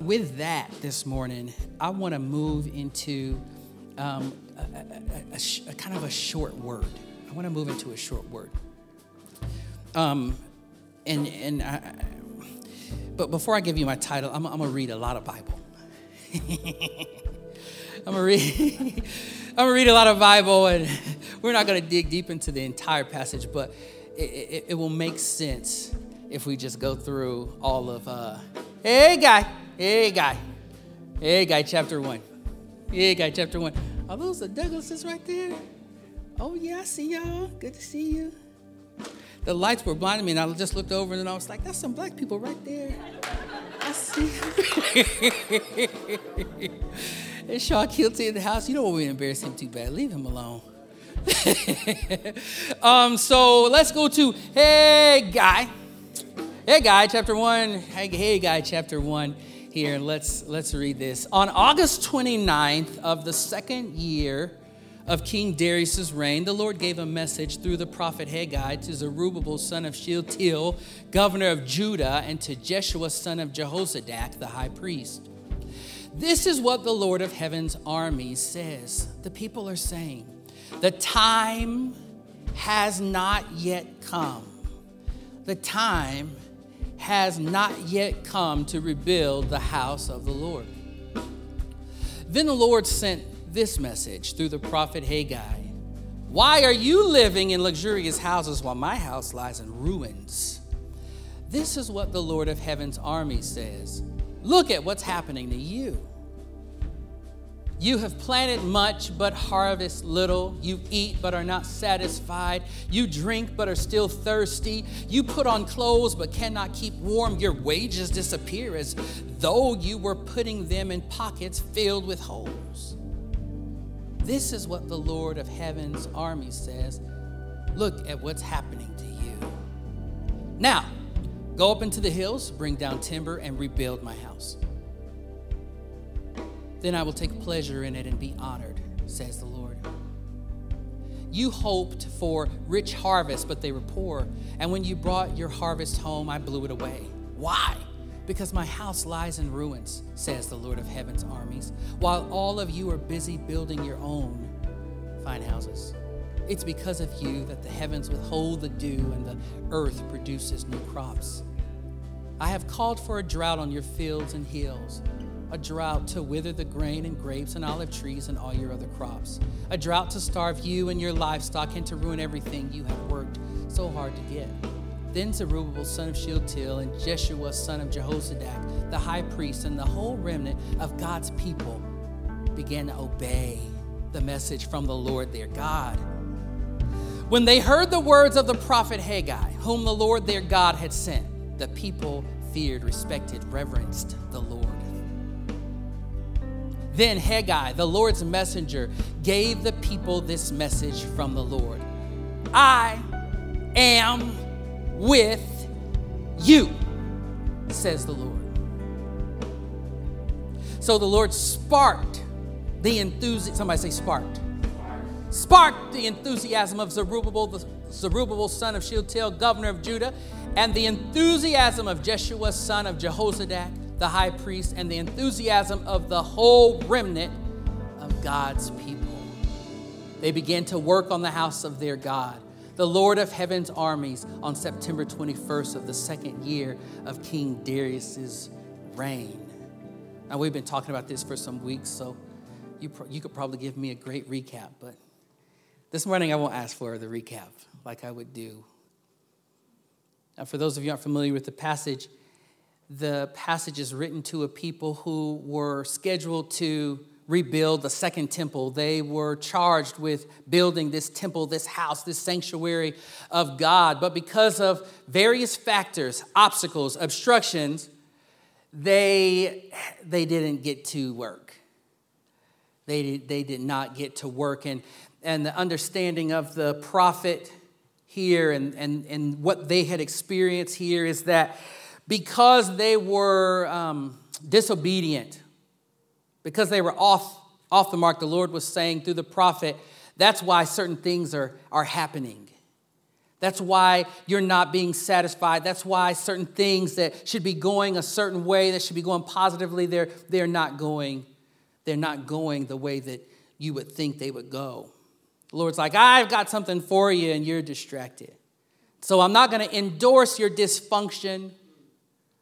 with that this morning, I want to move into um, a, a, a, a, kind of a short word. I want to move into a short word. Um, and and I, but before I give you my title, I'm, I'm gonna read a lot of Bible. I'm gonna read. I'm gonna read a lot of Bible, and we're not gonna dig deep into the entire passage, but it, it, it will make sense if we just go through all of. Uh, Haggai. Haggai. Hey, guy, chapter one. Haggai, chapter one. Are those the Douglases right there? Oh, yeah, I see y'all. Good to see you. The lights were blinding me, and I just looked over and I was like, that's some black people right there. I see. and Sean Kilty in the house. You don't want me to embarrass him too bad. Leave him alone. um, so let's go to Haggai. Hey Guy, chapter one. Hey, Haggai, chapter one here. Let's let's read this. On August 29th of the second year of King Darius's reign, the Lord gave a message through the prophet Haggai to Zerubbabel, son of Shealtiel, governor of Judah, and to Jeshua, son of Jehozadak, the high priest. This is what the Lord of heaven's armies says. The people are saying, The time has not yet come. The time has not yet come to rebuild the house of the Lord. Then the Lord sent this message through the prophet Haggai Why are you living in luxurious houses while my house lies in ruins? This is what the Lord of heaven's army says. Look at what's happening to you. You have planted much but harvest little. You eat but are not satisfied. You drink but are still thirsty. You put on clothes but cannot keep warm. Your wages disappear as though you were putting them in pockets filled with holes. This is what the Lord of heaven's army says. Look at what's happening to you. Now, go up into the hills, bring down timber, and rebuild my house. Then I will take pleasure in it and be honored, says the Lord. You hoped for rich harvest, but they were poor. And when you brought your harvest home, I blew it away. Why? Because my house lies in ruins, says the Lord of heaven's armies, while all of you are busy building your own fine houses. It's because of you that the heavens withhold the dew and the earth produces new crops. I have called for a drought on your fields and hills a drought to wither the grain and grapes and olive trees and all your other crops, a drought to starve you and your livestock and to ruin everything you have worked so hard to get. Then Zerubbabel, son of Shealtiel, and Jeshua, son of Jehozadak, the high priest, and the whole remnant of God's people began to obey the message from the Lord their God. When they heard the words of the prophet Haggai, whom the Lord their God had sent, the people feared, respected, reverenced the Lord. Then Haggai, the Lord's messenger, gave the people this message from the Lord I am with you, says the Lord. So the Lord sparked the enthusiasm. Somebody say sparked. Sparked the enthusiasm of Zerubbabel, the Zerubbabel son of Shealtiel, governor of Judah, and the enthusiasm of Jeshua, son of Jehozadak the high priest, and the enthusiasm of the whole remnant of God's people. They began to work on the house of their God, the Lord of heaven's armies, on September 21st of the second year of King Darius's reign. Now, we've been talking about this for some weeks, so you, you could probably give me a great recap, but this morning I won't ask for the recap like I would do. Now, for those of you aren't familiar with the passage, the passage is written to a people who were scheduled to rebuild the second temple. They were charged with building this temple, this house, this sanctuary of God. But because of various factors, obstacles, obstructions, they, they didn't get to work. They, they did not get to work. And, and the understanding of the prophet here and, and, and what they had experienced here is that because they were um, disobedient, because they were off, off the mark, the Lord was saying through the prophet, that's why certain things are, are happening. That's why you're not being satisfied. That's why certain things that should be going a certain way, that should be going positively, they're, they're not going. They're not going the way that you would think they would go. The Lord's like, I've got something for you, and you're distracted. So I'm not going to endorse your dysfunction.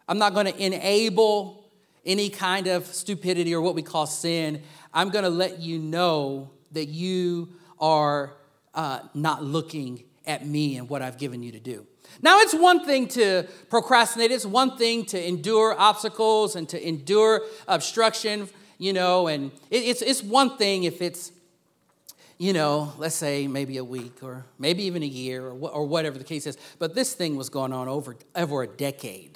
I'm not going to enable any kind of stupidity or what we call sin. I'm going to let you know that you are uh, not looking at me and what I've given you to do. Now, it's one thing to procrastinate, it's one thing to endure obstacles and to endure obstruction, you know, and it's, it's one thing if it's, you know, let's say maybe a week or maybe even a year or, or whatever the case is. But this thing was going on over, over a decade.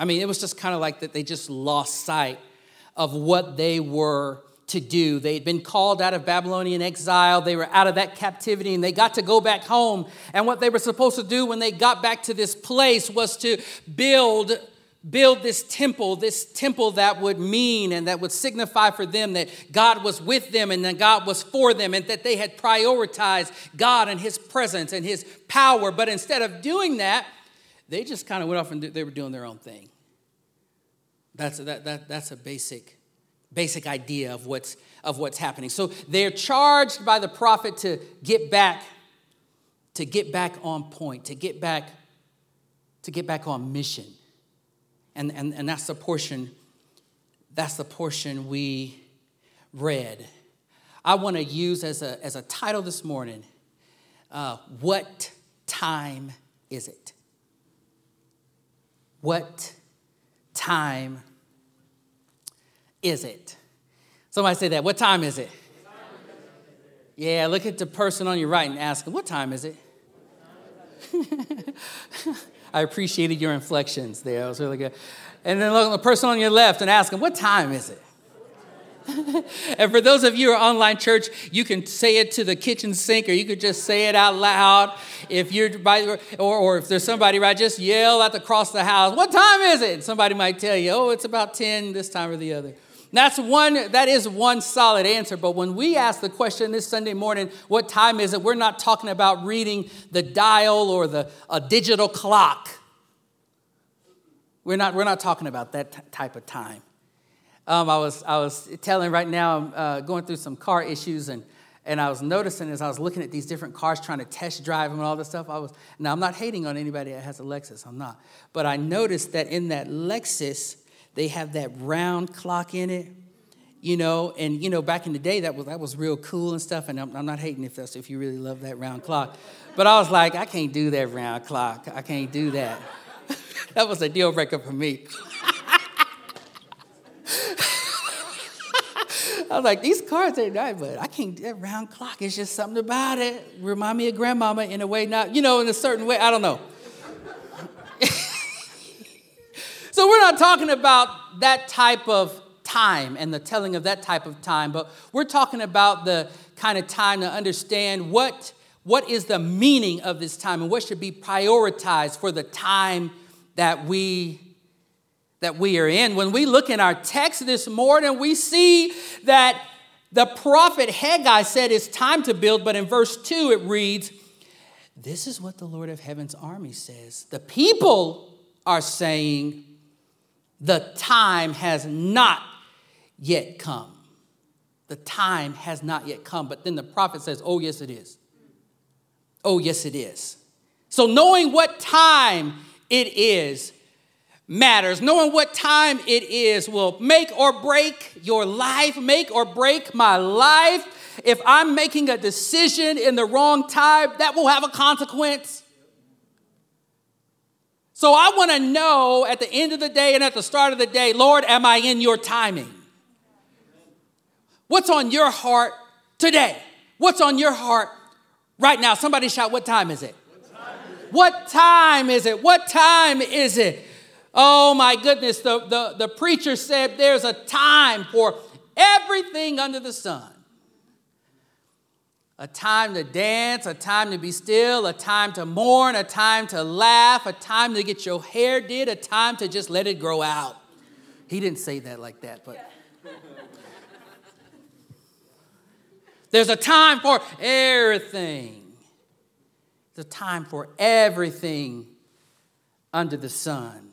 I mean, it was just kind of like that they just lost sight of what they were to do. They'd been called out of Babylonian exile, they were out of that captivity, and they got to go back home. And what they were supposed to do when they got back to this place was to build. Build this temple, this temple that would mean and that would signify for them that God was with them and that God was for them and that they had prioritized God and His presence and His power. But instead of doing that, they just kind of went off and they were doing their own thing. That's, that, that, that's a basic basic idea of what's, of what's happening. So they're charged by the prophet to get back, to get back on point, to get back, to get back on mission. And, and, and that's the portion, that's the portion we read. I want to use as a, as a title this morning, uh, What Time Is It? What time is it? Somebody say that. What time is it? Yeah, look at the person on your right and ask them, What time is it? I appreciated your inflections there. It was really good. And then look at the person on your left and ask them, What time is it? and for those of you who are online church, you can say it to the kitchen sink or you could just say it out loud. If you're by, or, or if there's somebody right, just yell at across the house, What time is it? Somebody might tell you, Oh, it's about 10 this time or the other. That's one, that is one solid answer. But when we ask the question this Sunday morning, what time is it? We're not talking about reading the dial or the a digital clock. We're not, we're not talking about that t- type of time. Um, I, was, I was telling right now, I'm uh, going through some car issues, and, and I was noticing as I was looking at these different cars, trying to test drive them and all this stuff. I was now I'm not hating on anybody that has a Lexus. I'm not, but I noticed that in that Lexus, they have that round clock in it, you know. And you know, back in the day, that was that was real cool and stuff. And I'm, I'm not hating if that's if you really love that round clock, but I was like, I can't do that round clock. I can't do that. that was a deal breaker for me. I was like, these cards ain't right, but I can't, that round clock, it's just something about it. Remind me of grandmama in a way, not, you know, in a certain way. I don't know. So we're not talking about that type of time and the telling of that type of time, but we're talking about the kind of time to understand what, what is the meaning of this time and what should be prioritized for the time that we that we are in. When we look in our text this morning, we see that the prophet Haggai said it's time to build, but in verse 2 it reads, This is what the Lord of heaven's army says. The people are saying, the time has not yet come. The time has not yet come. But then the prophet says, Oh, yes, it is. Oh, yes, it is. So, knowing what time it is matters. Knowing what time it is will make or break your life, make or break my life. If I'm making a decision in the wrong time, that will have a consequence. So I want to know at the end of the day and at the start of the day, Lord, am I in your timing? What's on your heart today? What's on your heart right now? Somebody shout, What time is it? What time is it? What time is it? Oh my goodness, the, the, the preacher said there's a time for everything under the sun a time to dance, a time to be still, a time to mourn, a time to laugh, a time to get your hair did, a time to just let it grow out. He didn't say that like that, but. There's a time for everything. the time for everything under the sun.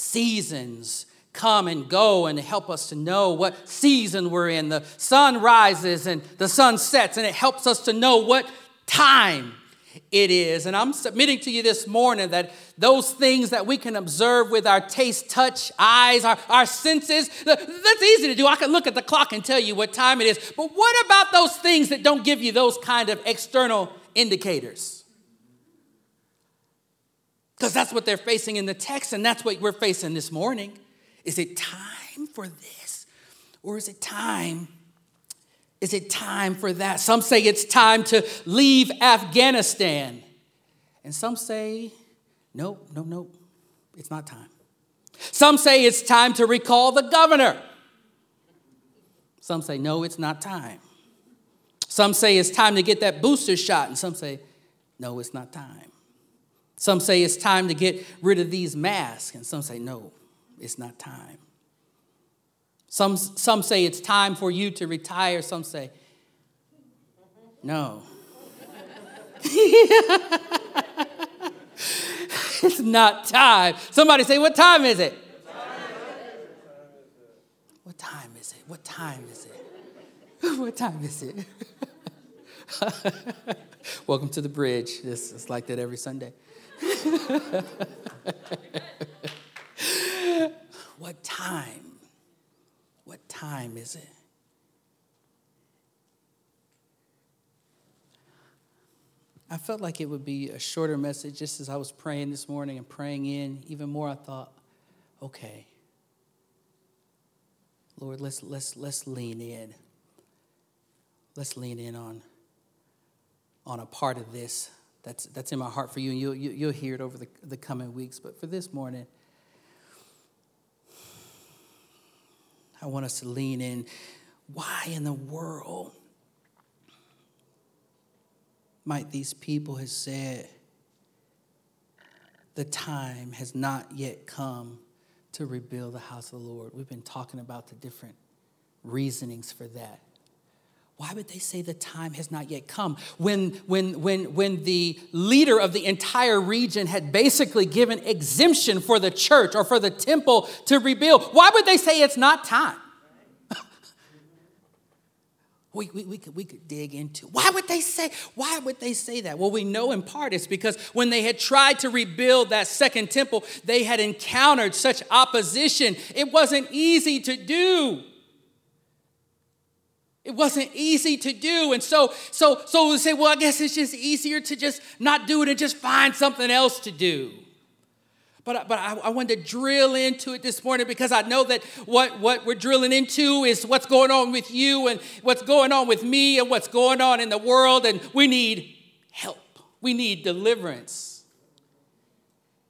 Seasons come and go and help us to know what season we're in. The sun rises and the sun sets, and it helps us to know what time it is. And I'm submitting to you this morning that those things that we can observe with our taste, touch, eyes, our, our senses, that's easy to do. I can look at the clock and tell you what time it is. But what about those things that don't give you those kind of external indicators? Because that's what they're facing in the text, and that's what we're facing this morning. Is it time for this? Or is it time is it time for that? Some say it's time to leave Afghanistan. And some say, nope, nope, nope, it's not time. Some say it's time to recall the governor. Some say, no, it's not time. Some say it's time to get that booster shot, and some say, no, it's not time. Some say it's time to get rid of these masks, and some say, no, it's not time. Some, some say it's time for you to retire. Some say, no. it's not time. Somebody say, What time is it? What time is it? What time is it? What time is it? Welcome to the bridge. It's, it's like that every Sunday. what time? What time is it? I felt like it would be a shorter message just as I was praying this morning and praying in. Even more, I thought, okay, Lord, let's, let's, let's lean in. Let's lean in on, on a part of this that's, that's in my heart for you, and you'll, you'll hear it over the, the coming weeks. But for this morning, I want us to lean in. Why in the world might these people have said the time has not yet come to rebuild the house of the Lord? We've been talking about the different reasonings for that. Why would they say the time has not yet come? When, when, when, when the leader of the entire region had basically given exemption for the church or for the temple to rebuild, why would they say it's not time? we, we, we, could, we could dig into. Why would they say, why would they say that? Well, we know in part it's because when they had tried to rebuild that second temple, they had encountered such opposition. It wasn't easy to do. It wasn't easy to do. And so, so, so we say, well, I guess it's just easier to just not do it and just find something else to do. But, but I, I, wanted to drill into it this morning because I know that what, what we're drilling into is what's going on with you and what's going on with me and what's going on in the world. And we need help, we need deliverance.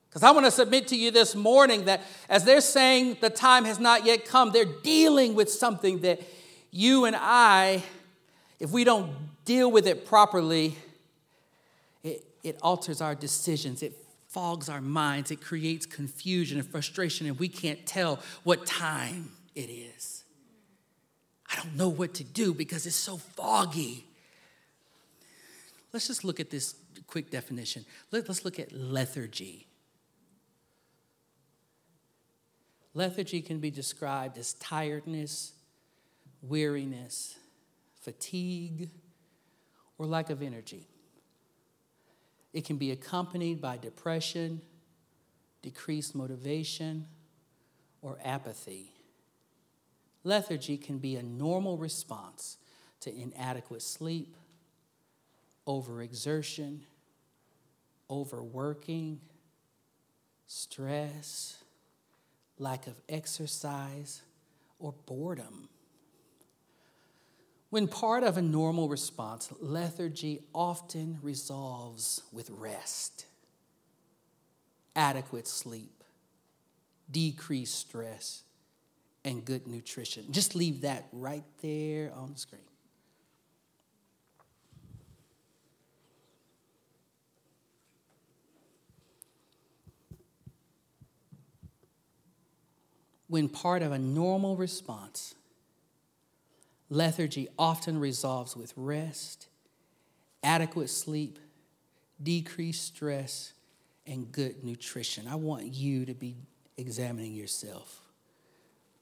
Because I want to submit to you this morning that as they're saying the time has not yet come, they're dealing with something that you and I, if we don't deal with it properly, it, it alters our decisions. It fogs our minds. It creates confusion and frustration, and we can't tell what time it is. I don't know what to do because it's so foggy. Let's just look at this quick definition. Let, us look at lethargy. Lethargy can be described as tiredness, weariness, fatigue, or lack of energy. It can be accompanied by depression, decreased motivation, or apathy. Lethargy can be a normal response to inadequate sleep, overexertion, overworking, stress, lack of exercise, or boredom. When part of a normal response, lethargy often resolves with rest, adequate sleep, decreased stress, and good nutrition. Just leave that right there on the screen. When part of a normal response, Lethargy often resolves with rest, adequate sleep, decreased stress, and good nutrition. I want you to be examining yourself.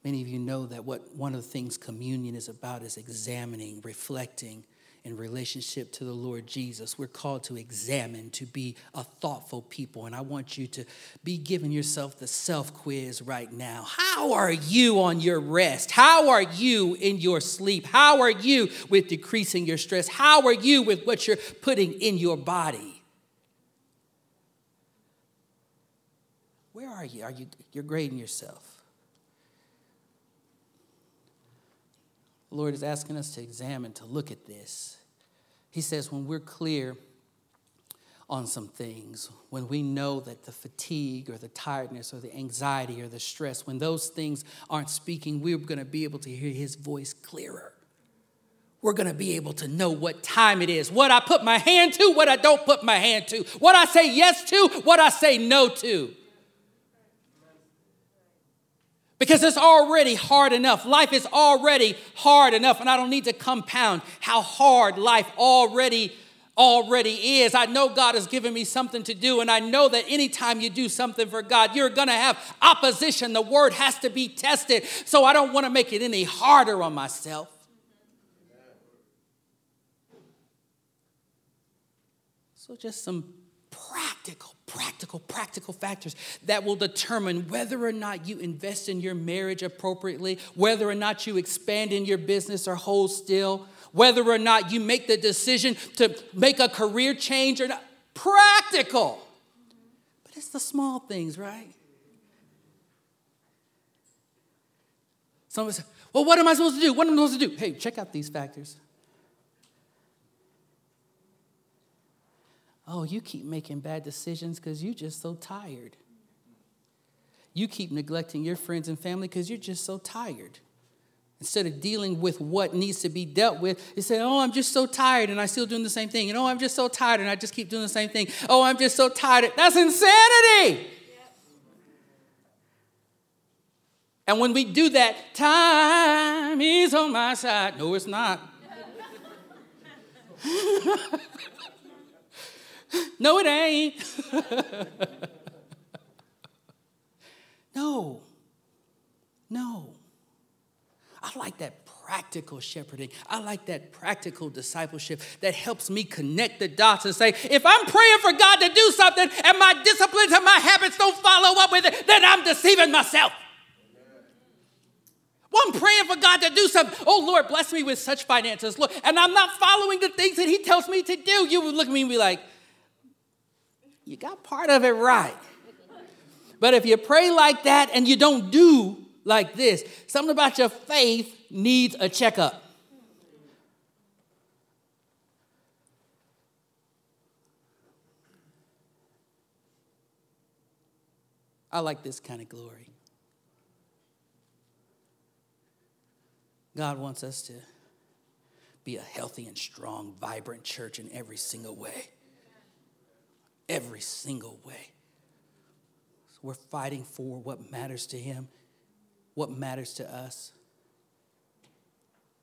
Many of you know that what one of the things communion is about is examining, reflecting, in relationship to the Lord Jesus. We're called to examine, to be a thoughtful people. And I want you to be giving yourself the self quiz right now. How are you on your rest? How are you in your sleep? How are you with decreasing your stress? How are you with what you're putting in your body? Where are you? Are you you're grading yourself? The Lord is asking us to examine, to look at this. He says, when we're clear on some things, when we know that the fatigue or the tiredness or the anxiety or the stress, when those things aren't speaking, we're going to be able to hear His voice clearer. We're going to be able to know what time it is, what I put my hand to, what I don't put my hand to, what I say yes to, what I say no to. Because it's already hard enough. Life is already hard enough, and I don't need to compound how hard life already already is. I know God has given me something to do, and I know that anytime you do something for God, you're gonna have opposition. The word has to be tested. So I don't want to make it any harder on myself. So just some practical practical, practical factors that will determine whether or not you invest in your marriage appropriately, whether or not you expand in your business or hold still, whether or not you make the decision to make a career change or not. Practical. But it's the small things, right? Someone says, Well, what am I supposed to do? What am I supposed to do? Hey, check out these factors. Oh, you keep making bad decisions because you're just so tired. You keep neglecting your friends and family because you're just so tired. Instead of dealing with what needs to be dealt with, you say, Oh, I'm just so tired and I still doing the same thing. And oh, I'm just so tired and I just keep doing the same thing. Oh, I'm just so tired. That's insanity. And when we do that, time is on my side. No, it's not. no, it ain't. no, no. I like that practical shepherding. I like that practical discipleship that helps me connect the dots and say, if I'm praying for God to do something and my disciplines and my habits don't follow up with it, then I'm deceiving myself. Well, I'm praying for God to do something. Oh, Lord, bless me with such finances. Look, and I'm not following the things that He tells me to do. You would look at me and be like, you got part of it right. But if you pray like that and you don't do like this, something about your faith needs a checkup. I like this kind of glory. God wants us to be a healthy and strong, vibrant church in every single way every single way. So we're fighting for what matters to Him, what matters to us.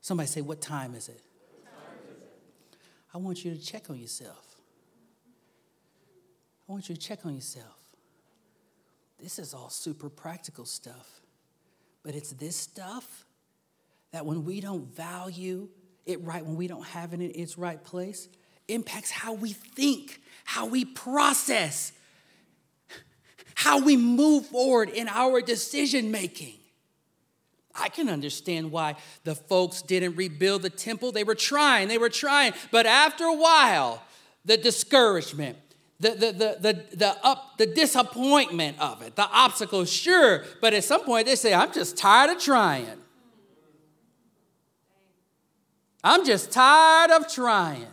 Somebody say, What time is it? I want you to check on yourself. I want you to check on yourself. This is all super practical stuff, but it's this stuff that when we don't value it right, when we don't have it in its right place, impacts how we think, how we process, how we move forward in our decision making. I can understand why the folks didn't rebuild the temple. They were trying, they were trying. But after a while, the discouragement, the, the, the, the, the, up, the disappointment of it, the obstacles, sure. But at some point, they say, I'm just tired of trying. I'm just tired of trying.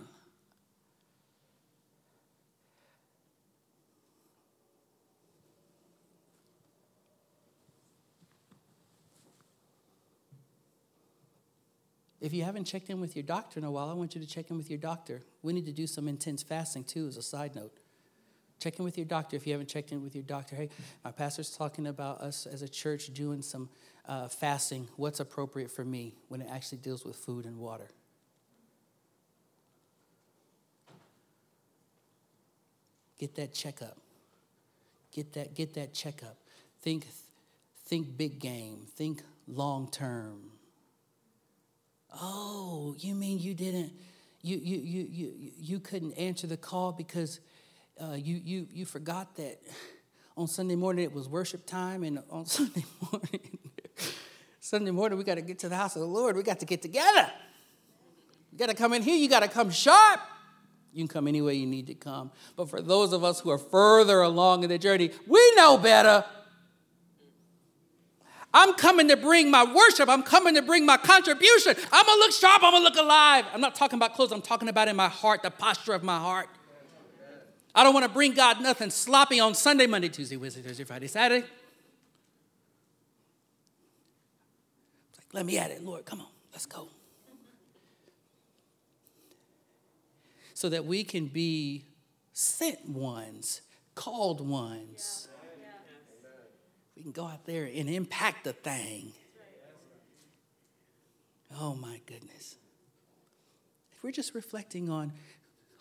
If you haven't checked in with your doctor in a while, I want you to check in with your doctor. We need to do some intense fasting too, as a side note. Check in with your doctor if you haven't checked in with your doctor. Hey, my pastor's talking about us as a church doing some uh, fasting. What's appropriate for me when it actually deals with food and water? Get that checkup. Get that, get that checkup. Think, think big game. Think long term. Oh, you mean you didn't, you, you, you, you, you couldn't answer the call because uh, you, you, you forgot that on Sunday morning it was worship time, and on Sunday morning, Sunday morning we got to get to the house of the Lord. We got to get together. You got to come in here. You got to come sharp. You can come any way you need to come. But for those of us who are further along in the journey, we know better. I'm coming to bring my worship. I'm coming to bring my contribution. I'm going to look sharp. I'm going to look alive. I'm not talking about clothes. I'm talking about in my heart, the posture of my heart. I don't want to bring God nothing sloppy on Sunday, Monday, Tuesday, Wednesday, Thursday, Friday, Saturday. It's like, let me at it, Lord. Come on, let's go. So that we can be sent ones, called ones. We can go out there and impact the thing. Oh my goodness. If we're just reflecting on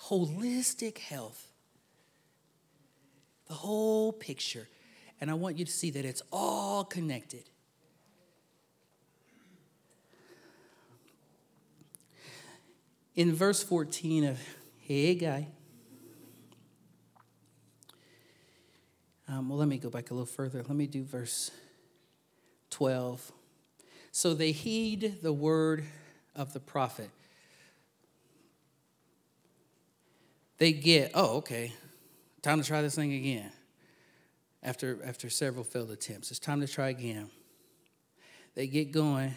holistic health, the whole picture. And I want you to see that it's all connected. In verse 14 of Hey um, well, let me go back a little further. Let me do verse 12. So they heed the word of the prophet. They get, oh, okay, Time to try this thing again. After, after several failed attempts, it's time to try again. They get going,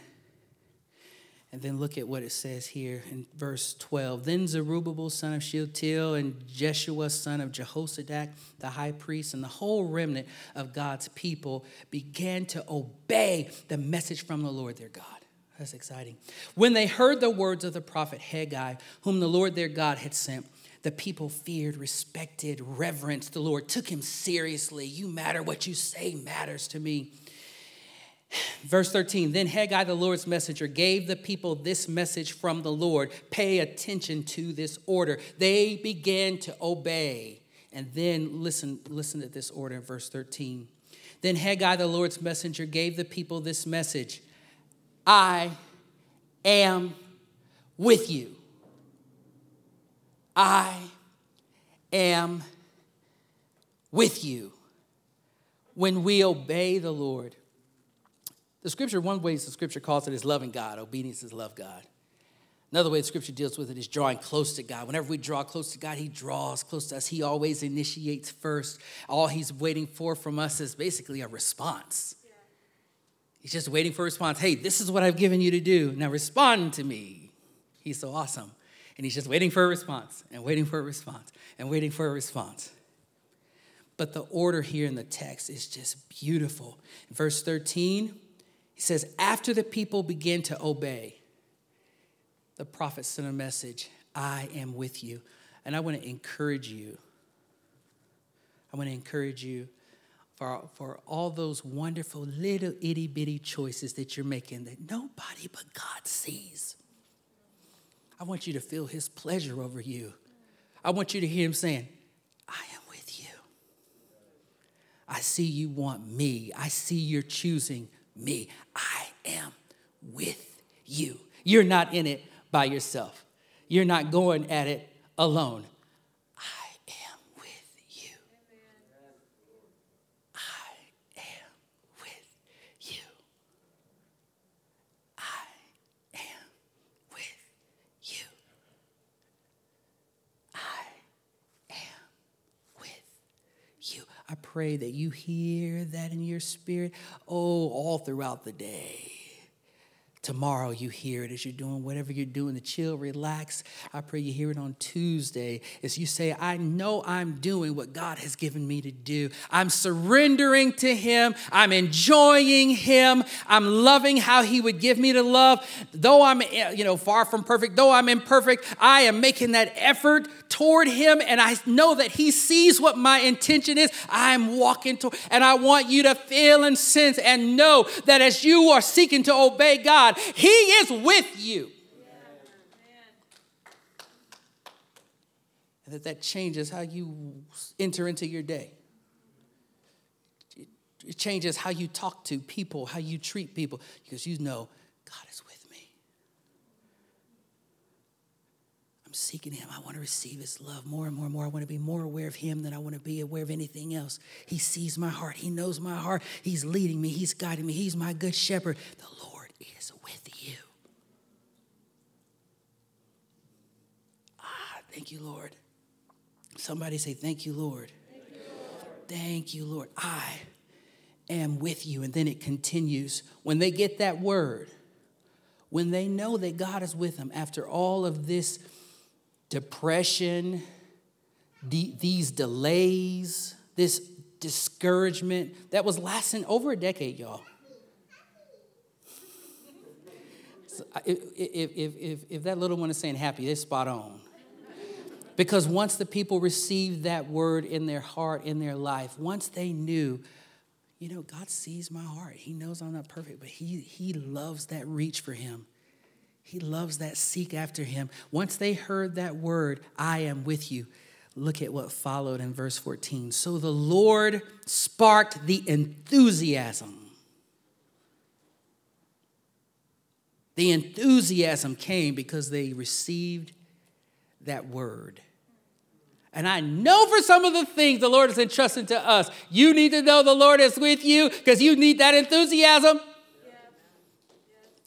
and then look at what it says here in verse 12. Then Zerubbabel, son of Shealtiel, and Jeshua, son of Jehozadak, the high priest, and the whole remnant of God's people began to obey the message from the Lord their God. That's exciting. When they heard the words of the prophet Haggai, whom the Lord their God had sent, the people feared, respected, reverenced the Lord, took him seriously. You matter, what you say matters to me. Verse 13 Then Haggai, the Lord's messenger, gave the people this message from the Lord Pay attention to this order. They began to obey. And then listen, listen to this order in verse 13. Then Haggai, the Lord's messenger, gave the people this message I am with you. I am with you when we obey the Lord. The scripture, one way the scripture calls it is loving God. Obedience is love God. Another way the scripture deals with it is drawing close to God. Whenever we draw close to God, He draws close to us. He always initiates first. All He's waiting for from us is basically a response. He's just waiting for a response. Hey, this is what I've given you to do. Now respond to me. He's so awesome. And he's just waiting for a response and waiting for a response and waiting for a response. But the order here in the text is just beautiful. Verse 13, he says, After the people begin to obey, the prophet sent a message I am with you. And I want to encourage you. I want to encourage you for, for all those wonderful little itty bitty choices that you're making that nobody but God sees. I want you to feel his pleasure over you. I want you to hear him saying, I am with you. I see you want me. I see you're choosing me. I am with you. You're not in it by yourself, you're not going at it alone. I pray that you hear that in your spirit, oh, all throughout the day. Tomorrow you hear it as you're doing whatever you're doing to chill, relax. I pray you hear it on Tuesday as you say, I know I'm doing what God has given me to do. I'm surrendering to Him. I'm enjoying Him. I'm loving how He would give me to love. Though I'm, you know, far from perfect, though I'm imperfect, I am making that effort toward Him and I know that He sees what my intention is. I'm walking toward, and I want you to feel and sense and know that as you are seeking to obey God, God. He is with you. And that that changes how you enter into your day. It changes how you talk to people, how you treat people, because you know God is with me. I'm seeking Him. I want to receive His love more and more and more. I want to be more aware of Him than I want to be aware of anything else. He sees my heart, He knows my heart. He's leading me, He's guiding me, He's my good shepherd. The is with you. Ah, thank you, Lord. Somebody say, Thank you, Lord. Thank you, Lord. Thank you, Lord. I am with you. And then it continues. When they get that word, when they know that God is with them after all of this depression, de- these delays, this discouragement that was lasting over a decade, y'all. So if, if, if, if, that little one is saying happy, they're spot on. Because once the people received that word in their heart, in their life, once they knew you know, God sees my heart. He knows I'm not perfect, but He, he loves that reach for Him. He loves that seek after Him. Once they heard that word, I am with you, look at what followed in verse 14. So the Lord sparked the enthusiasm. The enthusiasm came because they received that word. And I know for some of the things the Lord has entrusted to us, you need to know the Lord is with you because you need that enthusiasm.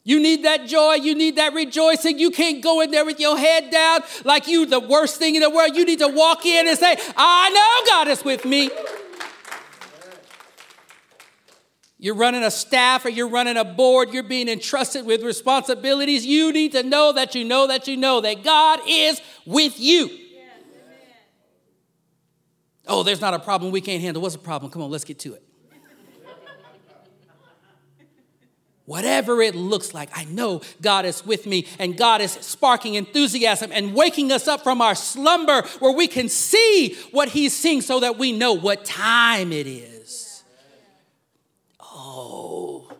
You need that joy. You need that rejoicing. You can't go in there with your head down like you the worst thing in the world. You need to walk in and say, I know God is with me. You're running a staff or you're running a board, you're being entrusted with responsibilities. You need to know that you know that you know that God is with you. Oh, there's not a problem we can't handle. What's the problem? Come on, let's get to it. Whatever it looks like, I know God is with me and God is sparking enthusiasm and waking us up from our slumber where we can see what He's seeing so that we know what time it is. Oh,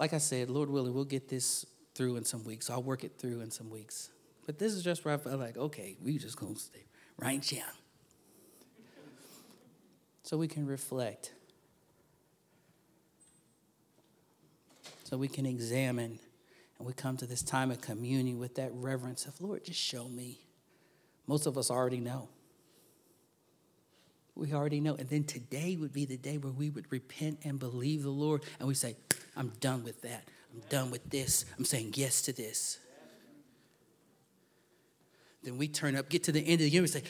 like I said, Lord willing, we'll get this through in some weeks. I'll work it through in some weeks. But this is just where I felt like, okay, we just gonna stay right down so we can reflect, so we can examine, and we come to this time of communion with that reverence of, Lord, just show me. Most of us already know. We already know. And then today would be the day where we would repent and believe the Lord, and we say, I'm done with that. I'm done with this. I'm saying yes to this. Then we turn up, get to the end of the year, and say,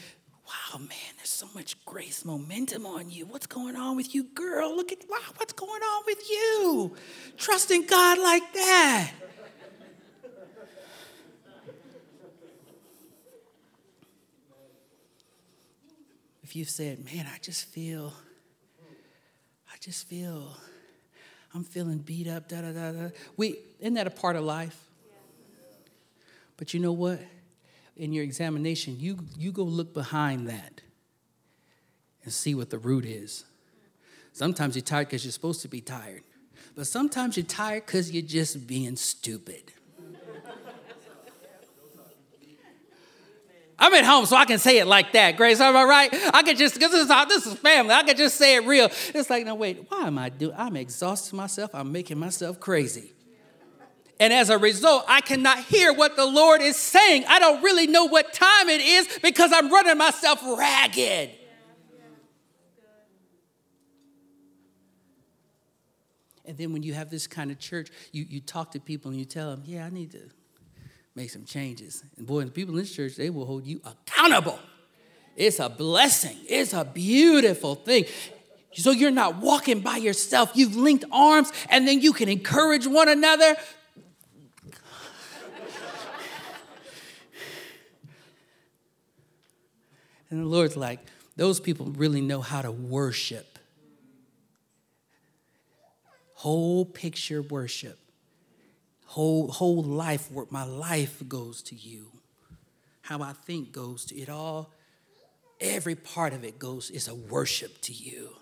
wow, man, there's so much grace, momentum on you. What's going on with you, girl? Look at, wow, what's going on with you? Trusting God like that. If you've said, man, I just feel, I just feel, I'm feeling beat up, da da da da. We, isn't that a part of life? But you know what? in your examination, you, you go look behind that and see what the root is. Sometimes you're tired because you're supposed to be tired, but sometimes you're tired because you're just being stupid. I'm at home, so I can say it like that. Grace, am I right? I could just, because this is, this is family, I could just say it real. It's like, no, wait, why am I doing? I'm exhausting myself. I'm making myself crazy. And as a result, I cannot hear what the Lord is saying. I don't really know what time it is because I'm running myself ragged. And then when you have this kind of church, you, you talk to people and you tell them, yeah, I need to make some changes. And boy, the people in this church, they will hold you accountable. It's a blessing, it's a beautiful thing. So you're not walking by yourself. You've linked arms and then you can encourage one another And the Lord's like, those people really know how to worship. Whole picture worship. Whole, whole life work. My life goes to you. How I think goes to it all. Every part of it goes is a worship to you.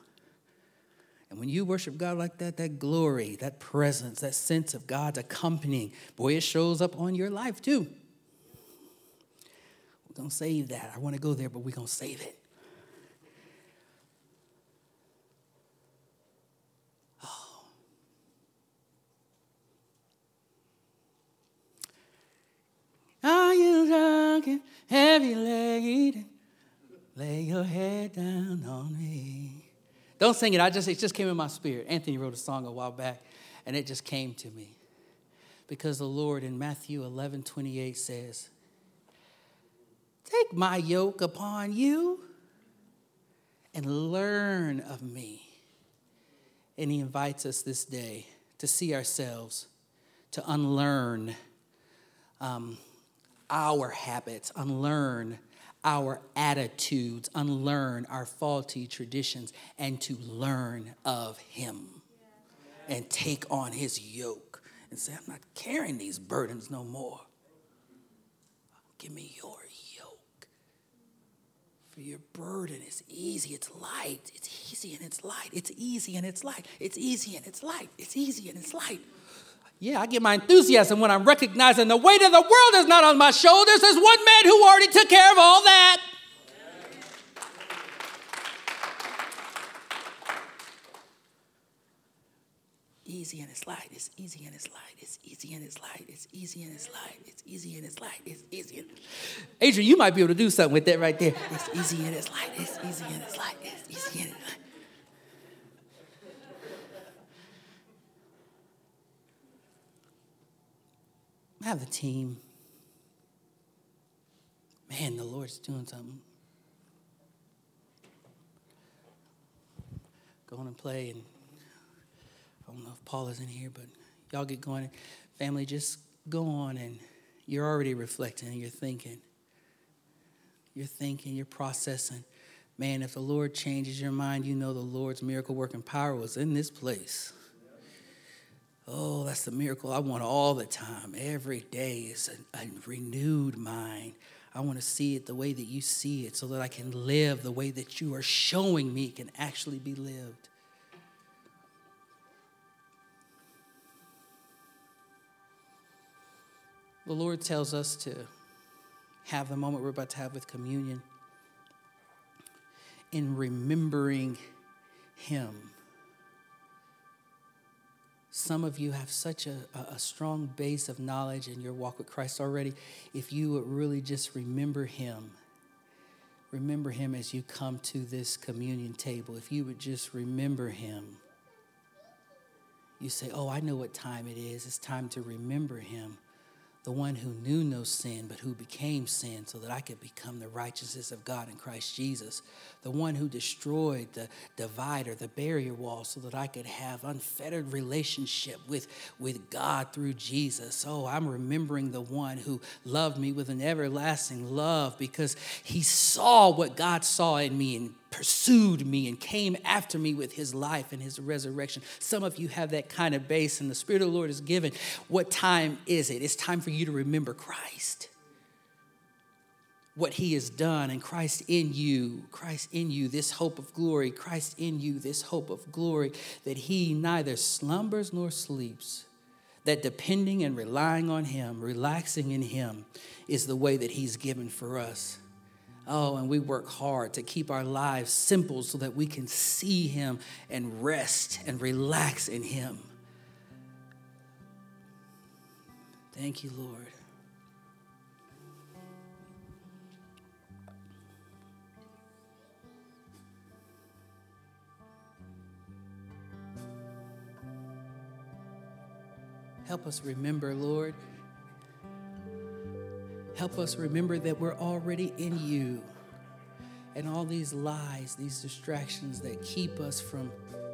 And when you worship God like that, that glory, that presence, that sense of God's accompanying, boy, it shows up on your life too. Don't save that. I want to go there, but we're going to save it. Are you drunk and heavy laden? Lay your head down on me. Don't sing it. I just it just came in my spirit. Anthony wrote a song a while back, and it just came to me. Because the Lord in Matthew 11, 28 says, Take my yoke upon you and learn of me. And he invites us this day to see ourselves, to unlearn um, our habits, unlearn our attitudes, unlearn our faulty traditions, and to learn of Him and take on His yoke and say, I'm not carrying these burdens no more. Give me your yoke. For your burden is easy, it's light. It's easy and it's light. It's easy and it's light. It's easy and it's light. It's easy and it's light. Yeah, I get my enthusiasm when I'm recognizing the weight of the world is not on my shoulders. There's one man who already took care of all that. Easy and it's light. It's easy and it's light. It's easy and it's light. It's easy and it's light. It's easy and it's light. It's easy. And... Adrian, you might be able to do something with that right there. It's easy and it's light. It's easy and it's light. It's easy and it's light. I have a team. Man, the Lord's doing something. Go on and play, and I don't know if Paul is in here, but y'all get going. Family, just go on, and you're already reflecting and you're thinking. You're thinking, you're processing. Man, if the Lord changes your mind, you know the Lord's miracle working power was in this place. Oh, that's the miracle I want all the time. Every day is a, a, renewed mind. I want to see it the way that you see it so that I can live the way that you are showing me can actually be lived. The Lord tells us to have the moment we're about to have with communion in remembering Him some of you have such a, a strong base of knowledge in your walk with Christ already. If you would really just remember Him, remember Him as you come to this communion table. If you would just remember Him, you say, Oh, I know what time it is. It's time to remember Him the one who knew no sin, but who became sin so that I could become the righteousness of God in Christ Jesus, the one who destroyed the divider, the barrier wall, so that I could have unfettered relationship with, with God through Jesus. Oh, I'm remembering the one who loved me with an everlasting love because he saw what God saw in me and pursued me and came after me with his life and his resurrection. Some of you have that kind of base, and the Spirit of the Lord is given. What time is it? It's time for you to remember Christ. What he has done, and Christ in you, Christ in you, this hope of glory, Christ in you, this hope of glory, that he neither slumbers nor sleeps that depending and relying on Him, relaxing in Him, is the way that He's given for us. Oh, and we work hard to keep our lives simple so that we can see Him and rest and relax in Him. Thank you, Lord. Help us remember, Lord Help us remember that we're already in you. And all these lies, these distractions that keep us from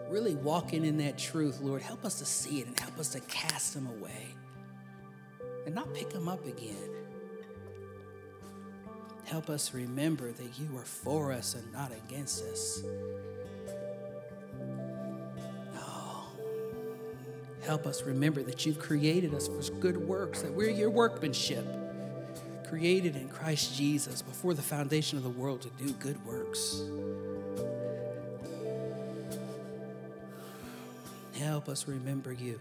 really walking in that truth, Lord, help us to see it and help us to cast them away and not pick them up again. Help us remember that you are for us and not against us. Oh, help us remember that you've created us for good works, that we're your workmanship created in Christ Jesus before the foundation of the world to do good works. Help us remember you.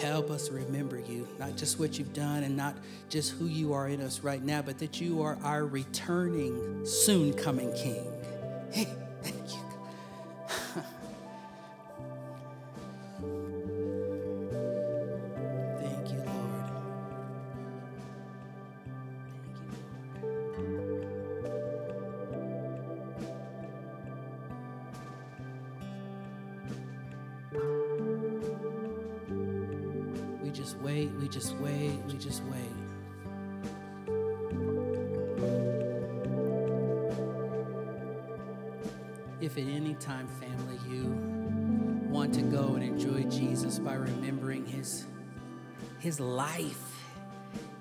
Help us remember you, not just what you've done and not just who you are in us right now, but that you are our returning, soon coming King. Just wait, we just wait. If at any time, family, you want to go and enjoy Jesus by remembering his, his life,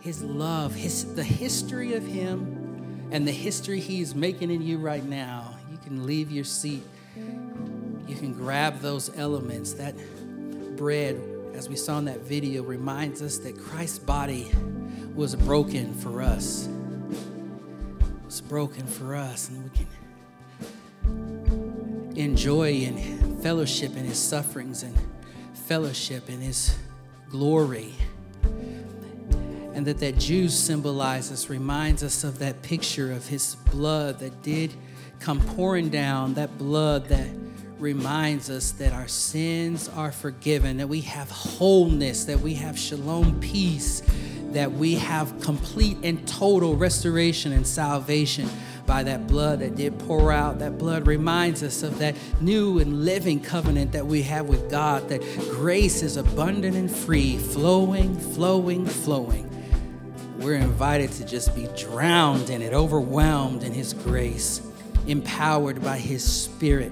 his love, his, the history of him, and the history he's making in you right now, you can leave your seat. You can grab those elements. That bread, as we saw in that video, reminds us that Christ's body was broken for us. It was broken for us, and we can enjoy and fellowship in his sufferings and fellowship in his glory. And that that juice symbolizes, reminds us of that picture of his blood that did come pouring down, that blood that reminds us that our sins are forgiven, that we have wholeness, that we have shalom peace, that we have complete and total restoration and salvation by that blood that did pour out. That blood reminds us of that new and living covenant that we have with God, that grace is abundant and free, flowing, flowing, flowing. We're invited to just be drowned in it, overwhelmed in His grace, empowered by His Spirit